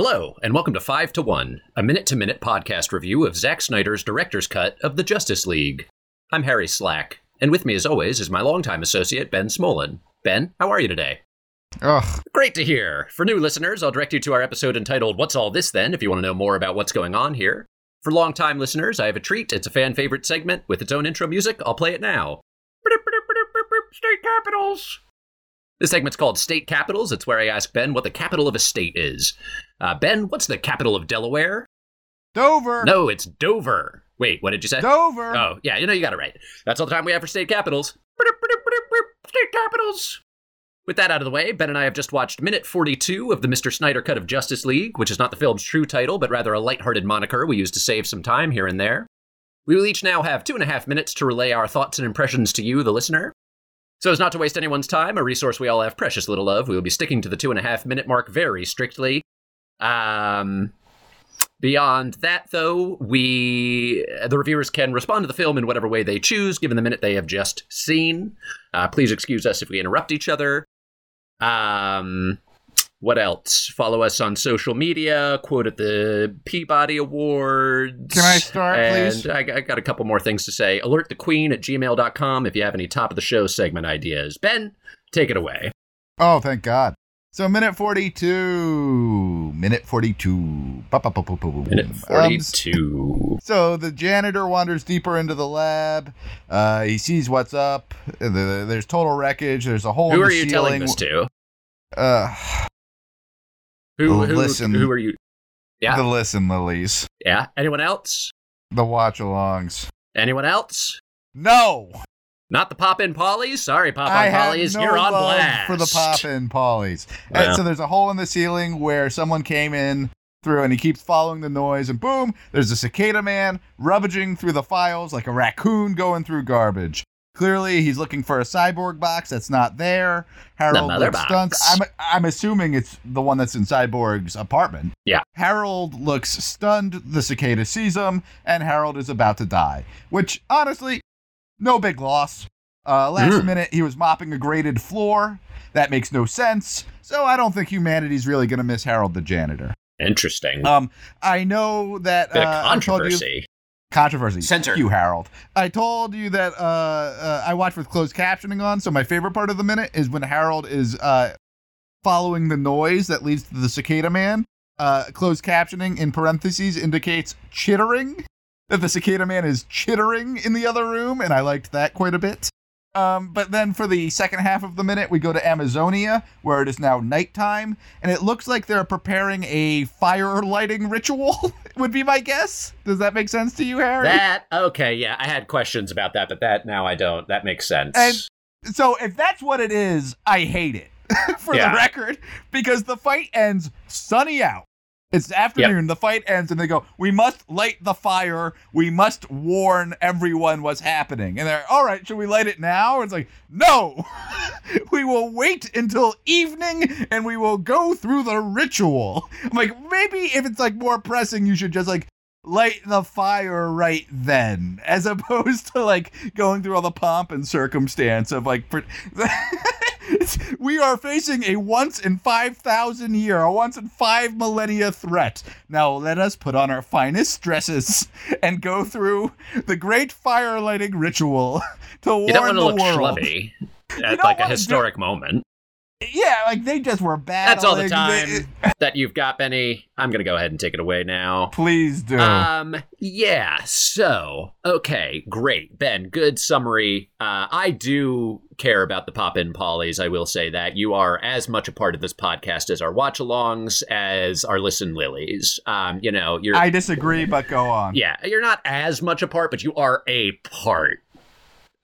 Hello, and welcome to 5 to 1, a minute to minute podcast review of Zack Snyder's director's cut of the Justice League. I'm Harry Slack, and with me as always is my longtime associate, Ben Smolin. Ben, how are you today? Ugh. Great to hear. For new listeners, I'll direct you to our episode entitled What's All This Then if you want to know more about what's going on here. For longtime listeners, I have a treat. It's a fan favorite segment with its own intro music. I'll play it now. State capitals. This segment's called State Capitals. It's where I ask Ben what the capital of a state is. Uh, ben, what's the capital of Delaware? Dover. No, it's Dover. Wait, what did you say? Dover. Oh, yeah, you know you got it right. That's all the time we have for state capitals. State capitals. With that out of the way, Ben and I have just watched minute 42 of the Mr. Snyder cut of Justice League, which is not the film's true title, but rather a lighthearted moniker we use to save some time here and there. We will each now have two and a half minutes to relay our thoughts and impressions to you, the listener. So, as not to waste anyone's time, a resource we all have precious little of, we will be sticking to the two and a half minute mark very strictly. Um, beyond that, though, we the reviewers can respond to the film in whatever way they choose, given the minute they have just seen. Uh, please excuse us if we interrupt each other. Um, what else? Follow us on social media. Quote at the Peabody Awards. Can I start, and please? I, I got a couple more things to say. Alert the Queen at gmail.com if you have any top of the show segment ideas. Ben, take it away. Oh, thank God. So, minute 42. Minute 42. Ba-ba-ba-ba-ba-boom. Minute Um, 42. so, the janitor wanders deeper into the lab. Uh, he sees what's up. The- the- there's total wreckage. There's a hole who in are you ceiling. telling this to? Uh, Who, who, listen. who are you? Yeah. The listen lilies. Yeah. Anyone else? The watch alongs. Anyone else? No! Not the Pop In Pollies? Sorry, pop in Pollies. no You're on blast. for the pop in pollies. Uh, and so there's a hole in the ceiling where someone came in through and he keeps following the noise and boom, there's a cicada man rummaging through the files like a raccoon going through garbage. Clearly, he's looking for a cyborg box that's not there. Harold mother looks stunned. I'm, I'm assuming it's the one that's in Cyborg's apartment. Yeah. Harold looks stunned. The cicada sees him, and Harold is about to die. Which, honestly, no big loss. Uh, last Mm. minute, he was mopping a grated floor. That makes no sense. So I don't think humanity's really going to miss Harold the janitor. Interesting. Um, I know that Bit uh, of I told you controversy. Controversy. Censored. You, Harold. I told you that uh, uh, I watched with closed captioning on. So my favorite part of the minute is when Harold is uh, following the noise that leads to the cicada man. Uh, closed captioning in parentheses indicates chittering. That the cicada man is chittering in the other room, and I liked that quite a bit. Um, but then for the second half of the minute, we go to Amazonia, where it is now nighttime, and it looks like they're preparing a fire lighting ritual. would be my guess. Does that make sense to you, Harry? That okay, yeah. I had questions about that, but that now I don't. That makes sense. And- so if that's what it is, I hate it. for Yeah. the record, because the fight ends sunny out. It's afternoon. The fight ends, and they go, "We must light the fire. We must warn everyone what's happening." And they're, "All right, should we light it now?" And It's like, "No, we will wait until evening, and we will go through the ritual." I'm like, maybe if it's like more pressing, you should just like light the fire right then, as opposed to like going through all the pomp and circumstance of like. Pre- we are facing a once in 5,000 year, a once in five millennia threat. Now let us put on our finest dresses and go through the great fire lighting ritual to warn you don't want to the look world. schlubby at like a wanna do- historic moment. Yeah, like they just were bad. That's all the time that you've got, Benny. I'm gonna go ahead and take it away now. Please do. Um, yeah, so, okay, great. Ben, good summary. Uh, I do care about the pop in pollies. I will say that. You are as much a part of this podcast as our watch alongs, as our listen lilies. Um, you know, you're, I disagree, but go on. yeah, you're not as much a part, but you are a part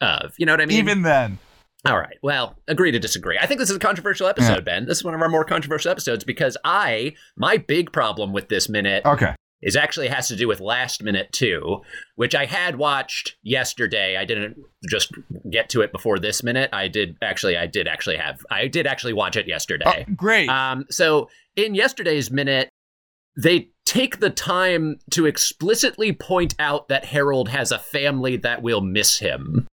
of, you know what I mean? Even then. All right. Well, agree to disagree. I think this is a controversial episode, Ben. This is one of our more controversial episodes because I, my big problem with this minute Okay. is actually has to do with last minute too, which I had watched yesterday. I didn't just get to it before this minute. I did actually. I did actually have. I did actually watch it yesterday. Oh, great. Um, so in yesterday's minute, they take the time to explicitly point out that Harold has a family that will miss him.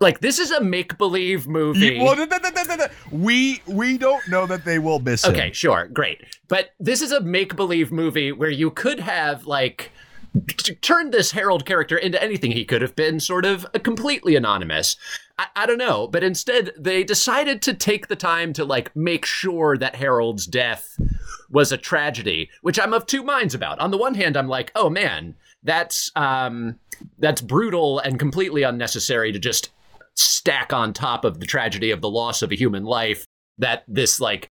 Like this is a make believe movie. You- well, we we don't know that they will miss him. Okay, sure, great. But this is a make believe movie where you could have like turned this Harold character into anything he could have been, sort of completely anonymous. I, I don't know, but instead they decided to take the time to like make sure that Harold's death was a tragedy, which I'm of two minds about. On the one hand, I'm like, oh man, that's um, that's brutal and completely unnecessary to just stack on top of the tragedy of the loss of a human life. That this like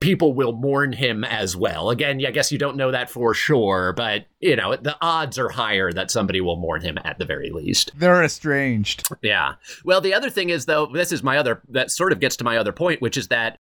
people will mourn him as well. Again, I guess you don't know that for sure, but you know the odds are higher that somebody will mourn him at the very least. They're estranged. Yeah. Well, the other thing is though, this is my other that sort of gets to my other point, which is that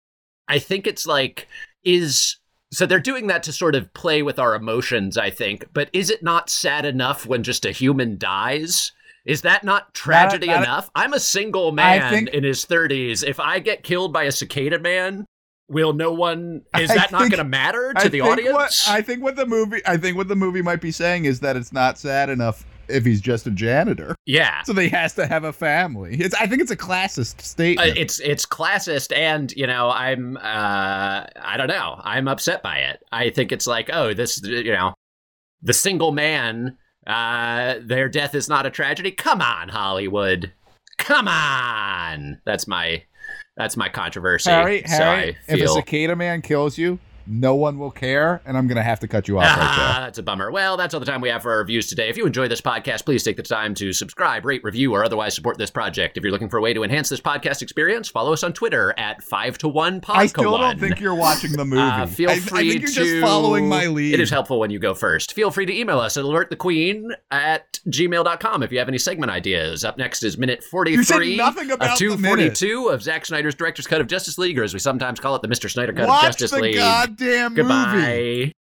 I think it's like is so they're doing that to sort of play with our emotions, I think. But is it not sad enough when just a human dies? Is that not tragedy not- enough? I'm a single man think- in his 30s. If I get killed by a cicada man, will no one is I that not going to matter to I the think audience? What, I think what the movie I think what the movie might be saying is that it's not sad enough if he's just a janitor. yeah. So that he has to have a family. It's I think it's a classist Uh, statement. it's it's classist and you know i'm uh i don't know i'm upset by it i think it's like oh this you know the single man uh their death is not a tragedy. Come on hollywood. Come on. That's my that's my controversy. Harry, so Harry, if a cicada man kills you, no one will care, and I'm gonna have to cut you off right Ah, that's a bummer. Well, that's all the time we have for our reviews today. If you enjoy this podcast, please take the time to subscribe, rate, review, or otherwise support this project. If you're looking for a way to enhance this podcast experience, follow us on Twitter at five to one podcast. I still don't think you're watching the movie. Uh, feel I, I free think you're to just following my lead. It is helpful when you go first. Feel free to email us at alertthequeen at gmail.com if you have any segment ideas. Up next is minute 43 You said nothing about of the 242 of Zack Snyder's Director's Cut of Justice League, or as we sometimes call it, the Mr. Snyder Cut Watch of Justice the League. Movie. Goodbye.